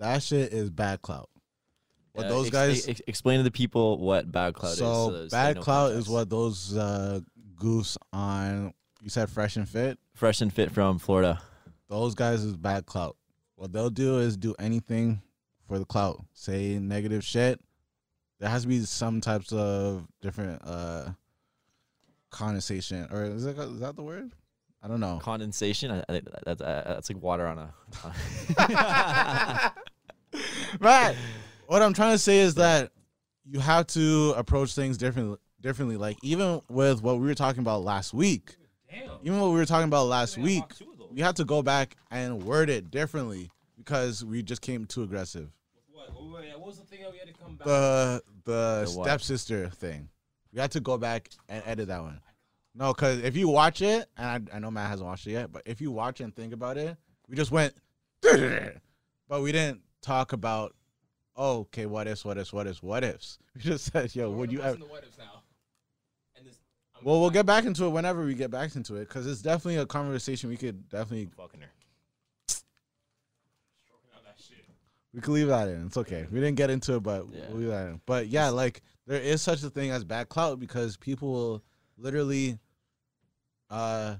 that shit is bad clout. What those ex- guys. ex- explain to the people what bad cloud is. so bad no clout is what those uh, goofs on. You said fresh and fit. fresh and fit from Florida. Those guys is bad clout. What they'll do is do anything for the clout. Say negative shit. There has to be some types of different uh condensation, or is that is that the word? I don't know. Condensation. I, I, think that's uh, that's like water on a. on- right. What I'm trying to say is that you have to approach things differently. Differently, like even with what we were talking about last week, Damn. even what we were talking about last We week, got two of those. we had to go back and word it differently because we just came too aggressive. What, what, what, what was the thing that we had to come back? The the The stepsister thing, we had to go back and edit that one. No, because if you watch it, and I, I know Matt hasn't watched it yet, but if you watch and think about it, we just went, but we didn't talk about, oh, okay, what ifs, what ifs, what ifs, what ifs. We just said, yo, We're would you ever? bust in the what ifs now. And this, Well, we'll get back into it whenever we get back into it, because it's definitely a conversation we could definitely fucking her. Stroking out that shit. we could leave that in. It's okay. We didn't get into it, but Yeah. we'll leave that in. But yeah, like there is such a thing as bad clout because people will literally, uh,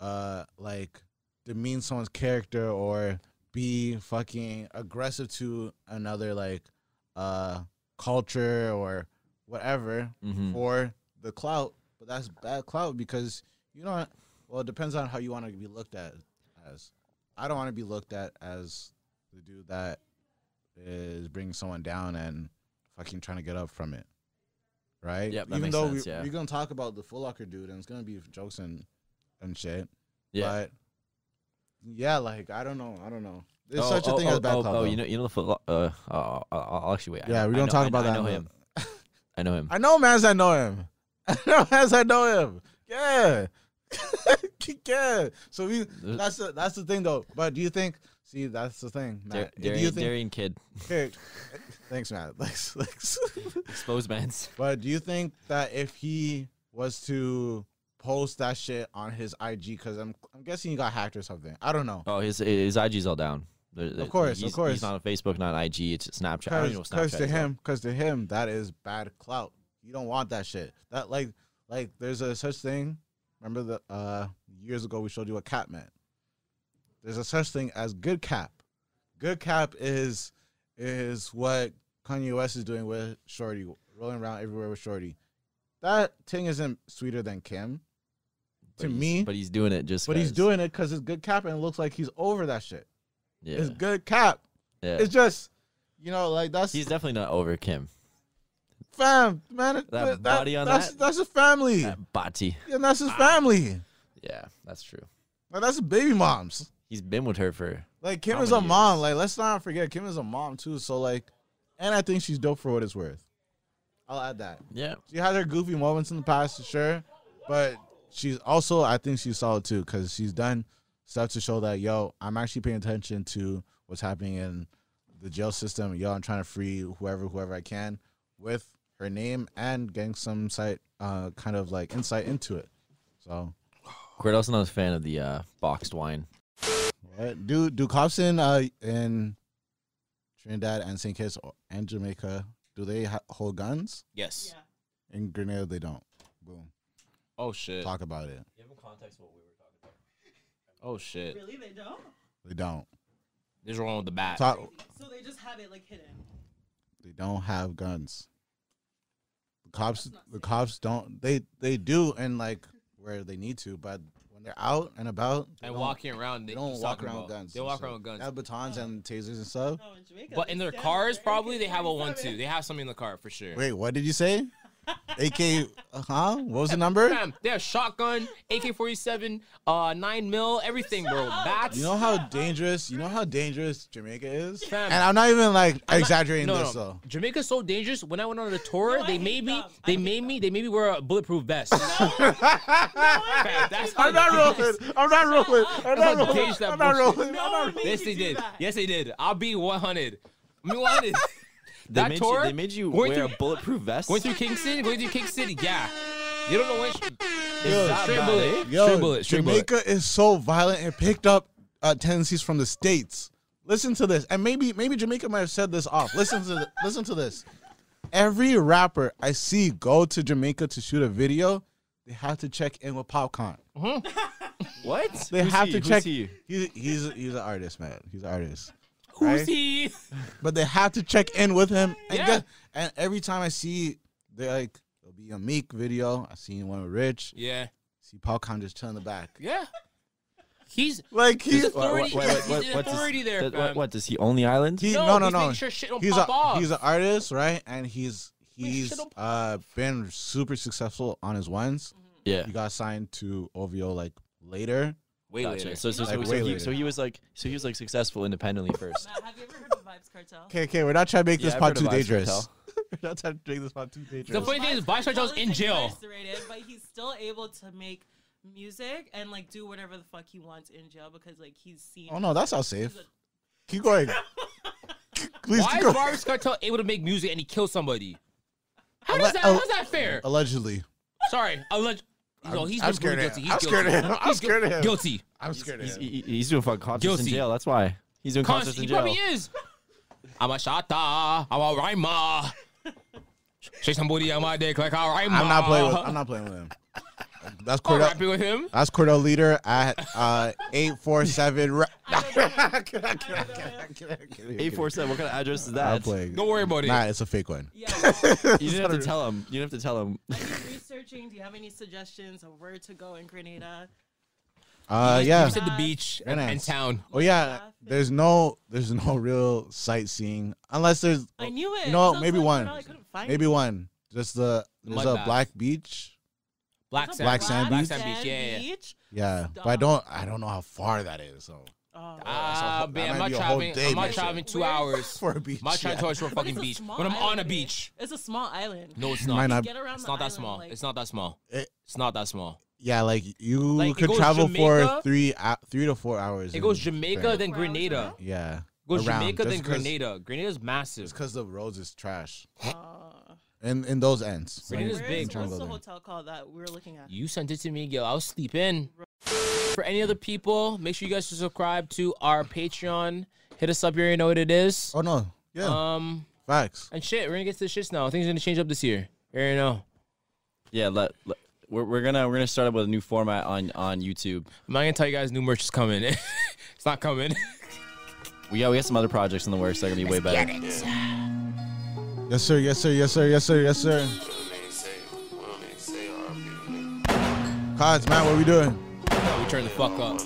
uh, like demean someone's character or be fucking aggressive to another like, uh, culture or whatever Mhm. for the clout. But that's bad clout because you don't. Well, it depends on how you want to be looked at as. I don't want to be looked at as the dude that is bringing someone down and fucking trying to get up from it. Right? Yep, Even though sense, we, yeah. going to talk about the Full Locker dude and it's going to be jokes and, and shit. Yeah. But yeah, like, I don't know. I don't know. There's oh, such a oh, thing oh, as bad oh, clout. Oh, though. you know, you know the foot. Uh, uh, I'll, I'll actually wait. Yeah, know- we I don't know- talk I about know, that I know him. I know him. I know mans I know him. I know mans I know him. Yeah. yeah. So we that's the that's the thing though. But do you think see that's the thing, Dar- Matt. do you think Darian Kid, okay, thanks, Matt. Thanks, thanks. exposed bands. but do you think that if he was to post that shit on his IG, because I'm I'm guessing he got hacked or something. I don't know. Oh, his his IG's all down. Of course, of course. He's not on Facebook, not on IG. It's Snapchat. I don't know Because to him, because to him, that is bad clout. You don't want that shit. That like like there's a such thing. Remember the uh years ago we showed you what cap meant. There's a such thing as good cap. Good cap is is what Kanye West is doing with Shorty, rolling around everywhere with Shorty. That thing isn't sweeter than Kim, to me, but he's doing it just. but he's doing it because it's good cap and it looks like he's over that shit. Yeah, It's good cap. yeah. It's just, you know, like that's he's definitely not over Kim. fam, man. That, that body on that's, that? That's his family. That body. Yeah, that's his ah. family. Yeah, that's true. Like that's baby moms. He's been with her for. Like Kim is a many mom. Like let's not forget Kim is a mom too. So like, and I think she's dope for what it's worth. I'll add that. Yeah, She had her goofy moments in the past, sure, but she's also I think she's solid too because she's done stuff to show that yo, I'm actually paying attention to what's happening in the jail system. Yo, I'm trying to free whoever whoever I can with her name and getting some site uh kind of like insight into it. So We're also not a fan of the uh, boxed wine. what do do cops in uh in Trinidad and St. Kitts and Jamaica do they ha- hold guns? Yes. In Grenada they don't. Boom. Oh shit. Talk about it. Give him context what we were talking about. Oh shit. Really, they don't. They don't. There's wrong with the bat. Talk. So they just have it like hidden. They don't have guns. The cops, not the safe. cops don't. They they do and like where they need to, but when they're out and about, they and don't- walking around, they they don't walk talking around with guns. They walk shit. around with guns. They have batons and oh. tasers and stuff. No, in Jamaica. But they in their stand cars, there, probably they have a one-two. They have something in the car for sure. Wait, what did you say? AK, huh? What was the number? Fam, they have shotgun, AK forty seven, uh, nine mil, everything, bro. Bats. You know how dangerous? You know how dangerous Jamaica is? Fam. And I'm not even like I'm not- exaggerating no, this no. though. Jamaica's so dangerous. When I went on a tour, No, they made me, them. They made them. me, they made me wear a bulletproof vest. Fam, that's I'm not how rolling. I'm not rolling. I'm That's not how rolling. dangerous that I'm not rolling. No I'm not one made Yes, you they did. that. Yes, they did. I'll be 100. I mean, 100. They that made tour, you, they made you going wear a bulletproof vest. going through Kingston, going through King City. Yeah. You don't know when. Yo, that straight bullet. eh? Yo, straight bullet. Straight bullet. Jamaica is so violent and picked up uh, tendencies from the states. listen to this, and maybe maybe Jamaica might have said this off. Listen to th- listen to this. Every rapper I see go to Jamaica to shoot a video, they have to check in with Popcaan. What? They Who's have he? to Who's check. he? He's he's he's an artist, man. He's an artist. Who's Right? he? But they have to check in with him. And, Yeah. get- and every time I see, they're like, there'll be a Meek video. I seen one with Rich. Yeah. See Popcaan just chill in the back. Yeah. He's Like he's he's authority. What- what- he's what- an does- there, That- what, what does he own the island? he No, no no he's no. sure shit he's pop a off. he's an artist, right? And he's Make he's uh been super successful on his ones. yeah. He got signed to OVO like later. Way Gotcha. later. So, so, so, Like, so, way he, later. so he was like, so he was like successful independently first. Matt, have you ever heard of Vybz Kartel? Okay, okay, we're not trying to make Yeah, this I've pod too dangerous. We're not trying to make this pod too The dangerous. funny thing is, Vybz Kartel's in jail. Incarcerated, but he's still able to make music and like do whatever the fuck he wants in jail because like he's seen. Oh no, that's all safe. a- Keep going. Please Why keep is Vybz Barbara Kartel able to make music and he kills somebody? How Alle- does that? alle- How's that fair? Allegedly. Sorry, alleg- No, he's I'm scared of guilty. him. He's I'm guilty. scared of him. I'm He's scared of him. Guilty. I'm scared of He's, him. he, he's doing fucking concerts in jail. That's why he's doing Const- concerts he in jail. probably is. I'm a shata. I'm a rhymer. Say somebody on my dick like a rhymer. I'm not playing with. I'm not playing with him. That's I'm Cordell. rapping with him. That's Cordell leader at uh eight four seven. Eight four seven. What kind of address is I'm that? playing. Don't worry about it. Nah, it's a fake one. Yeah, You didn't have to tell him. You didn't have to tell him. Researching. Do you have any suggestions of where to go in Grenada? Uh, yeah. You said the beach and, and town. Oh yeah. There's no, there's no real sightseeing unless there's I knew it. You know, 'cause I maybe like, one. I maybe it. one. Just the there's Mud a bath. black beach. Black sand. Black sand Black beach? sand beach. Yeah, yeah. Yeah, but I don't, I don't know how far that is. So Oh. Ah, man, I'm might not be a whole traveling. day I'm not mission. traveling two Where- hours. for a beach. I'm not trying yeah. to for a fucking a beach. small When I'm on a beach. It's a small island. No, it's not. might not- Get around It's the not that island, small. like- It's not that small. It- It's not that small. Yeah, like you Like, could goes travel for three, uh, three to four hours. It goes Jamaica, Spain. then Grenada. Yeah, It goes around, Jamaica, just then 'cause- Grenada. Grenada's massive. It's because the roads is trash. Uh, In in those ends. Grenada's where's- big. What's the hotel called that we were looking at? You sent it to me, Gil. I was sleeping. For any other people, make sure you guys subscribe to our Patreon. Hit us up. You already know what it is. Oh no, yeah, Um, facts. and shit, we're gonna get to the shits now. Things are gonna change up this year. You already know. Yeah, let, let we're, we're gonna we're gonna start up with a new format on on YouTube. I'm not gonna tell you guys new merch is coming. it's not coming. We got we got some other projects in the works that are gonna be way better. Yes sir, yes sir, yes sir, yes sir, yes sir. Cards, man, what we doing? We turn the fuck up.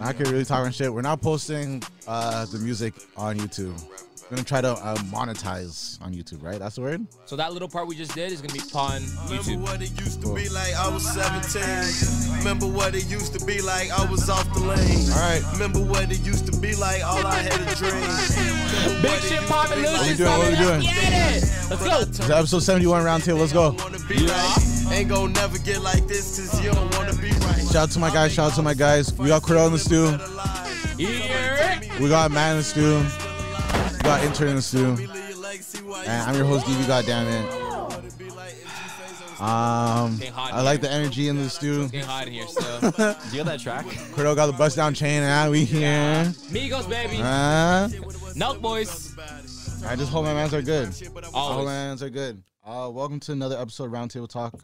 I could really talking shit. We're not posting uh, the music on YouTube. We're gonna try to uh, monetize on YouTube, right? That's the word. So that little part we just did is gonna be on Remember what it used to be like? I was 17. Remember what it used to be like? I was off the lane. All right. Remember what it used to be like? All I had a dream. Big shit used to popping be loose. like? we doing? What we doing? Let's go. This is episode 71 roundtable. Let's go. Wanna be like, ain't gonna never get like this cause you don't wanna be right. Shout out to my guys. Shout out to my guys. We got Cordell in the stew. We got Matt in the stew. We got intern in the stew. And I'm your host, DB. Goddamn it. Um, Getting hot in I like the energy in the stew. Getting hot in here still. Do you got that track? Cordell got the bust down chain, and we here. Migos, baby. Uh, Nelk boys. I just hope my mans are good. I hope my mans are good. Uh, welcome to another episode of Roundtable Talk.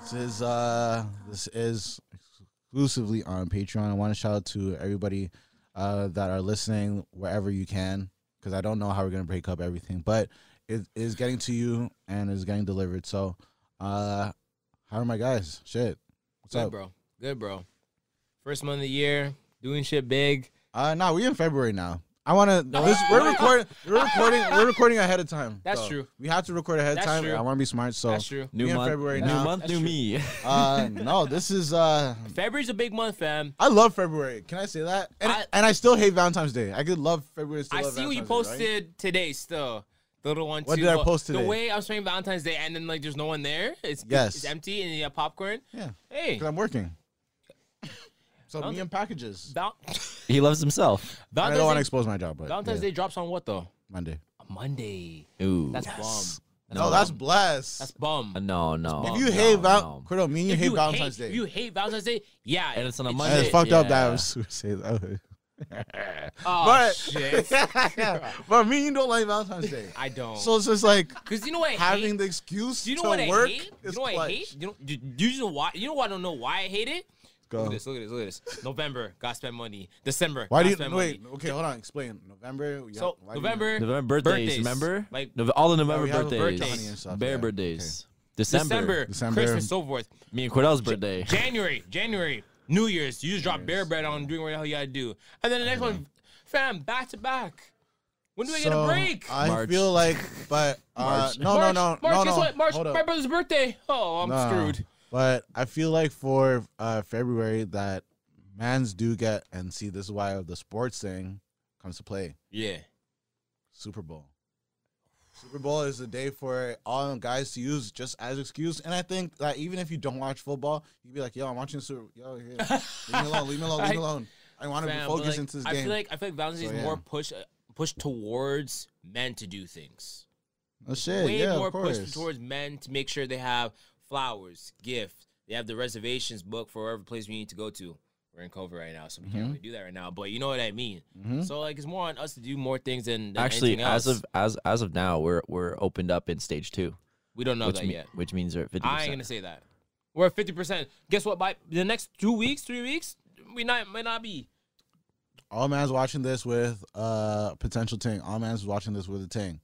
This is uh, this is exclusively on Patreon. I want to shout out to everybody uh, that are listening wherever you can, because I don't know how we're gonna break up everything, but it is getting to you and is getting delivered. So, uh, how are my guys? Shit, what's Good, up? bro. Good, bro. First month of the year, doing shit big. Uh, no, we in February now. I want to. We're recording. We're recording. We're recording ahead of time. That's So, true. We have to record ahead of That's time. true. I want to be smart. So, That's true. New month, February new now. month, That's new true. me. uh, no, this is. uh February's a big month, fam. I love February. Can I say that? And I- and I still hate Valentine's Day. I could love February. Still I love see what you Valentine's Day, right? posted today still. The little one What too, did I but post The way I was spending Valentine's Day and then like there's no one there. It's Yes. it's empty and you have popcorn. Yeah, Hey. because I'm working. So me and packages. Val- He loves himself. I don't want to expose my job, but Valentine's yeah, Day drops on what though? Monday. Monday. Ooh. That's Yes. bomb. No, that's blessed. That's bum. Uh, no, no. if you no, hate Val, no. Cordo, me and you If hate Valentine's hate, Day. If you hate Valentine's Day, yeah, And it's on a Monday. and it's fucked up that I was to say that. Oh but shit, but me, and you don't like Valentine's Day. I don't. So it's just like Because you know what I having hate? the excuse Do you know to what I work hate? You is know what I hate? You know, do, do you know why? You know why I don't know why I hate it? Go. Look at this. Look at this. Look at this. November, gotta spend money. December, Why do gotta you spend wait? money. Okay, hold on. Explain. November. yeah, So why do you- November, November birthdays, birthdays, remember? Like Nove- all the November we have a birthdays. birthday and stuff, Bear yeah. birthdays. December. December, December. Christmas, so forth. Me and Cordell's birthday. January, January, New Year's. You just drop bear bread on doing what the hell you gotta do, and then the next one, fam, back to back. When do I get a So, break? I March. feel like, but uh, March. no, March, no, no, March, no, guess what? March, Hold up. my brother's birthday. Oh, I'm No. screwed. But I feel like for uh, February that mans do get and see this is why the sports thing comes to play. Yeah. Super Bowl. Super Bowl is a day for all guys to use just as excuse, and I think that even if you don't watch football, you'd be like, "Yo, I'm watching Super. Yo, here, leave me alone, leave me alone, leave me alone. I want to be focused like, into this I game." feel like I feel like Valentine's So, is yeah. more push uh, push towards men to do things. oh shit, Way yeah, more of course. push towards men to make sure they have flowers, gifts. They have the reservations booked for wherever place we need to go to. We're in COVID right now, so we Mm-hmm. can't really do that right now. But you know what I mean. So like, it's more on us to do more things than, than Actually, anything as of as as of now, we're we're opened up in stage two, we don't know which that me- yet. which means we're fifty I ain't gonna say that. We're at fifty percent. Guess what? By the next two weeks, three weeks, we not might not be. All man's watching this with uh potential ting. All man's watching this with a ting.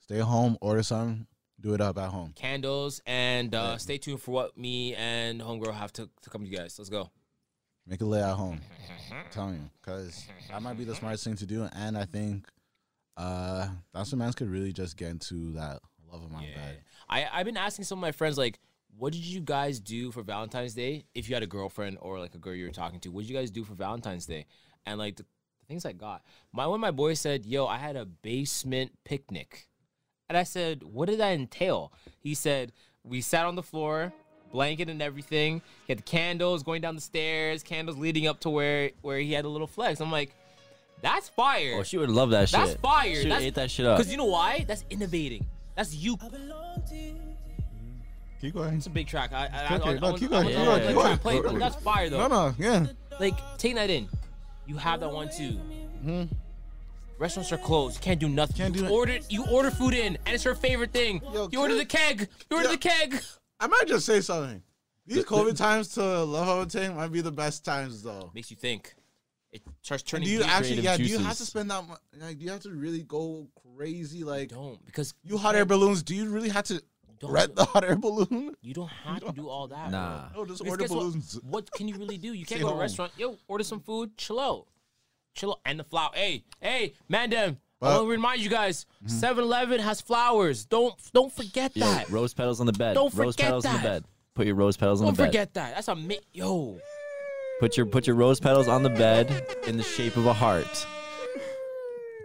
Stay home, order something, do it up at home. candles and uh, stay tuned for what me and homegirl have to, to come to you guys. Let's go. Make it lay at home. I'm telling you, because that might be the smartest thing to do, and I think uh that's when mans could really just get into that love of my bed. I I've been asking some of my friends like, what did you guys do for Valentine's Day? If you had a girlfriend or like a girl you were talking to, what did you guys do for Valentine's Day? And like the, the things I got, my one of my boys said, "Yo, I had a basement picnic," and I said, "What did that entail?" He said, "We sat on the floor." Blanket and everything. He had candles going down the stairs, candles leading up to where where he had a little flex. I'm like, that's fire. Oh, she would love that shit. That's fire. She would That's- ate that shit up. Because you know why? That's innovating. That's you. Keep going. It's a big track. I, I, I, Okay, I, no, I, keep going, I, keep going, I, keep going. play, that's fire though. No, no, yeah. Like take that in. You have that one too. Restaurants are closed. Can't do nothing. Can't you do it. order. You order food in, and it's her favorite thing. Yo, you order the keg. You order Yeah. the keg. I might just say something. These COVID times to love of a might be the best times though. Makes you think. It starts And turning. do you actually, creative yeah? Do you have to spend that? Much, Like, do you have to really go crazy? Like, don't because you hot air balloons? Do you really have to Don't. rent the hot air balloon? You don't have to do all that. Nah. bro. No, just Because order guess what? balloons. What? can you really do? You can't Stay go to a restaurant. Yo, order some food. Chill out. Chill out. And the flower. Hey, hey, man, them. I want to remind you guys, mm-hmm. 7-Eleven has flowers. Don't don't forget Yo, that. rose petals on the bed. Don't rose forget petals on the that. bed. Put your rose petals on the bed. Don't the bed. forget that. That's a mi- yo. Put your put your rose petals on the bed in the shape of a heart.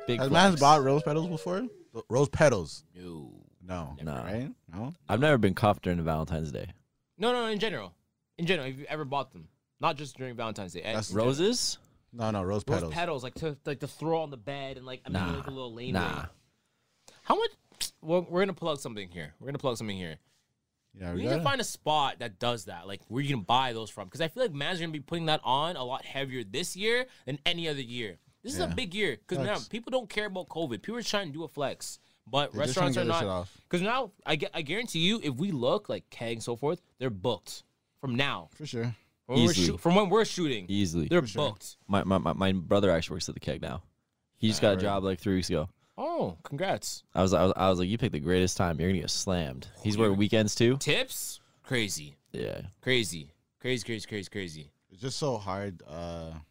Big Has flex. man's bought rose petals before? Rose petals? No. No, No. right? No. I've never been cuffed during Valentine's Day. No, no, in general. In general, have you ever bought them? Not just during Valentine's Day. Eh, That's- In Roses? No, no, rose Rose petals. petals, like to like to throw on the bed and like I mean Nah. like a little lane. Nah. How much? Well, we're gonna plug something here. We're gonna plug something here. Yeah, We we need to got find a spot that does that. Like where you can buy those from, because I feel like man's gonna be putting that on a lot heavier this year than any other year. This is a big year because now people don't care about COVID. People are trying to do a flex, but They're restaurants are get their shit not. Because now I I guarantee you, if we look like keg and so forth, they're booked from now. for sure. When we're Easily. shoot- from when we're shooting, Easily. they're sure. booked. My, my, my, my brother actually works at the keg now. He just got a job like three weeks ago. Oh, congrats! I was, I was I was like, you picked the greatest time. You're gonna get slammed. He's working weekends too. Tips, crazy, Yeah. crazy, crazy, crazy, crazy, crazy. It's just so hard uh, to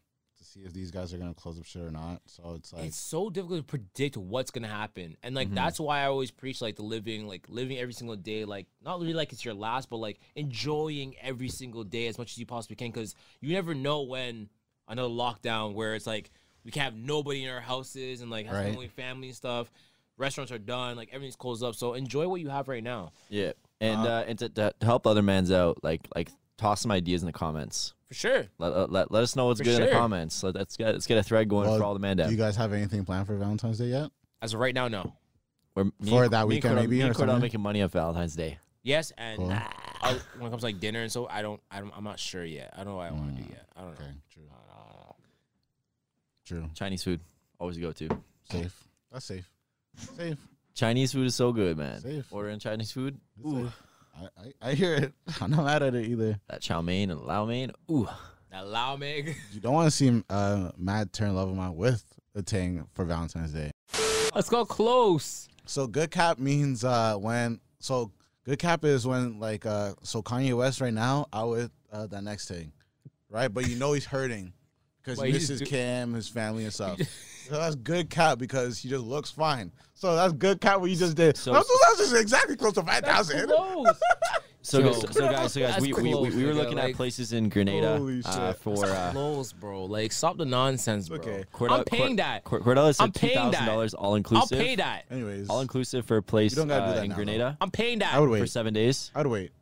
see if these guys are gonna close up shit or not. So it's like it's so difficult to predict what's gonna happen and Mm-hmm. like that's why i always preach like the living like living every single day like not really like it's your last but like enjoying every single day as much as you possibly can because you never know when another lockdown where it's like we can't have nobody in our houses and like have Right. family family and stuff restaurants are done like everything's closed up so enjoy what you have right now Yeah. And uh, and to, to help other mans out, like like toss some ideas in the comments. For sure Let, let, let, let us know what's For good in the comments. Let, let's get let's get a thread going Well, for all the man do you guys have anything planned for Valentine's Day yet? as of right now no Or me For and- that me weekend, Cordell- maybe, Me or and Cordell making money on Valentine's Day. Yes, and Cool. I'll- when it comes to like dinner and so, I don't, I don't, I'm not sure yet. I don't know what I want to do mm, yet. I don't know. Okay, true, I know. true, Chinese food, always a go to. safe. That's safe. Safe. Chinese food is so good, man. Safe. Ordering Chinese food, It's ooh, safe. I, I, I hear it. I'm not mad at it either. that chow mein and lo mein, ooh. That Lao Meg. You don't want to see uh, Mad turn love him out with a Tang for Valentine's Day. Let's go close. So good cap means uh when so good cap is when like uh so Kanye West right now out with uh that next thing. Right? But you know he's hurting because Wait, he he misses just do- Kim, his family and stuff. so that's good cap because he just looks fine. So that's good cap what you just did. So- So that's just exactly close to five thousand. Close. So, Yo, so, so guys, so guys, that's we, we, we, we were looking like- at places in Grenada Holy uh, shit. for uh, close, bro. Like, stop the nonsense, bro. Okay. Cordell, I'm paying that. Cord- Cordell said I'm paying that. dollars all inclusive. I'll inclusive. pay that. Anyways, All inclusive for a place You don't gotta do uh, that in now, Grenada I'm paying that. I would for seven days. I'd wait.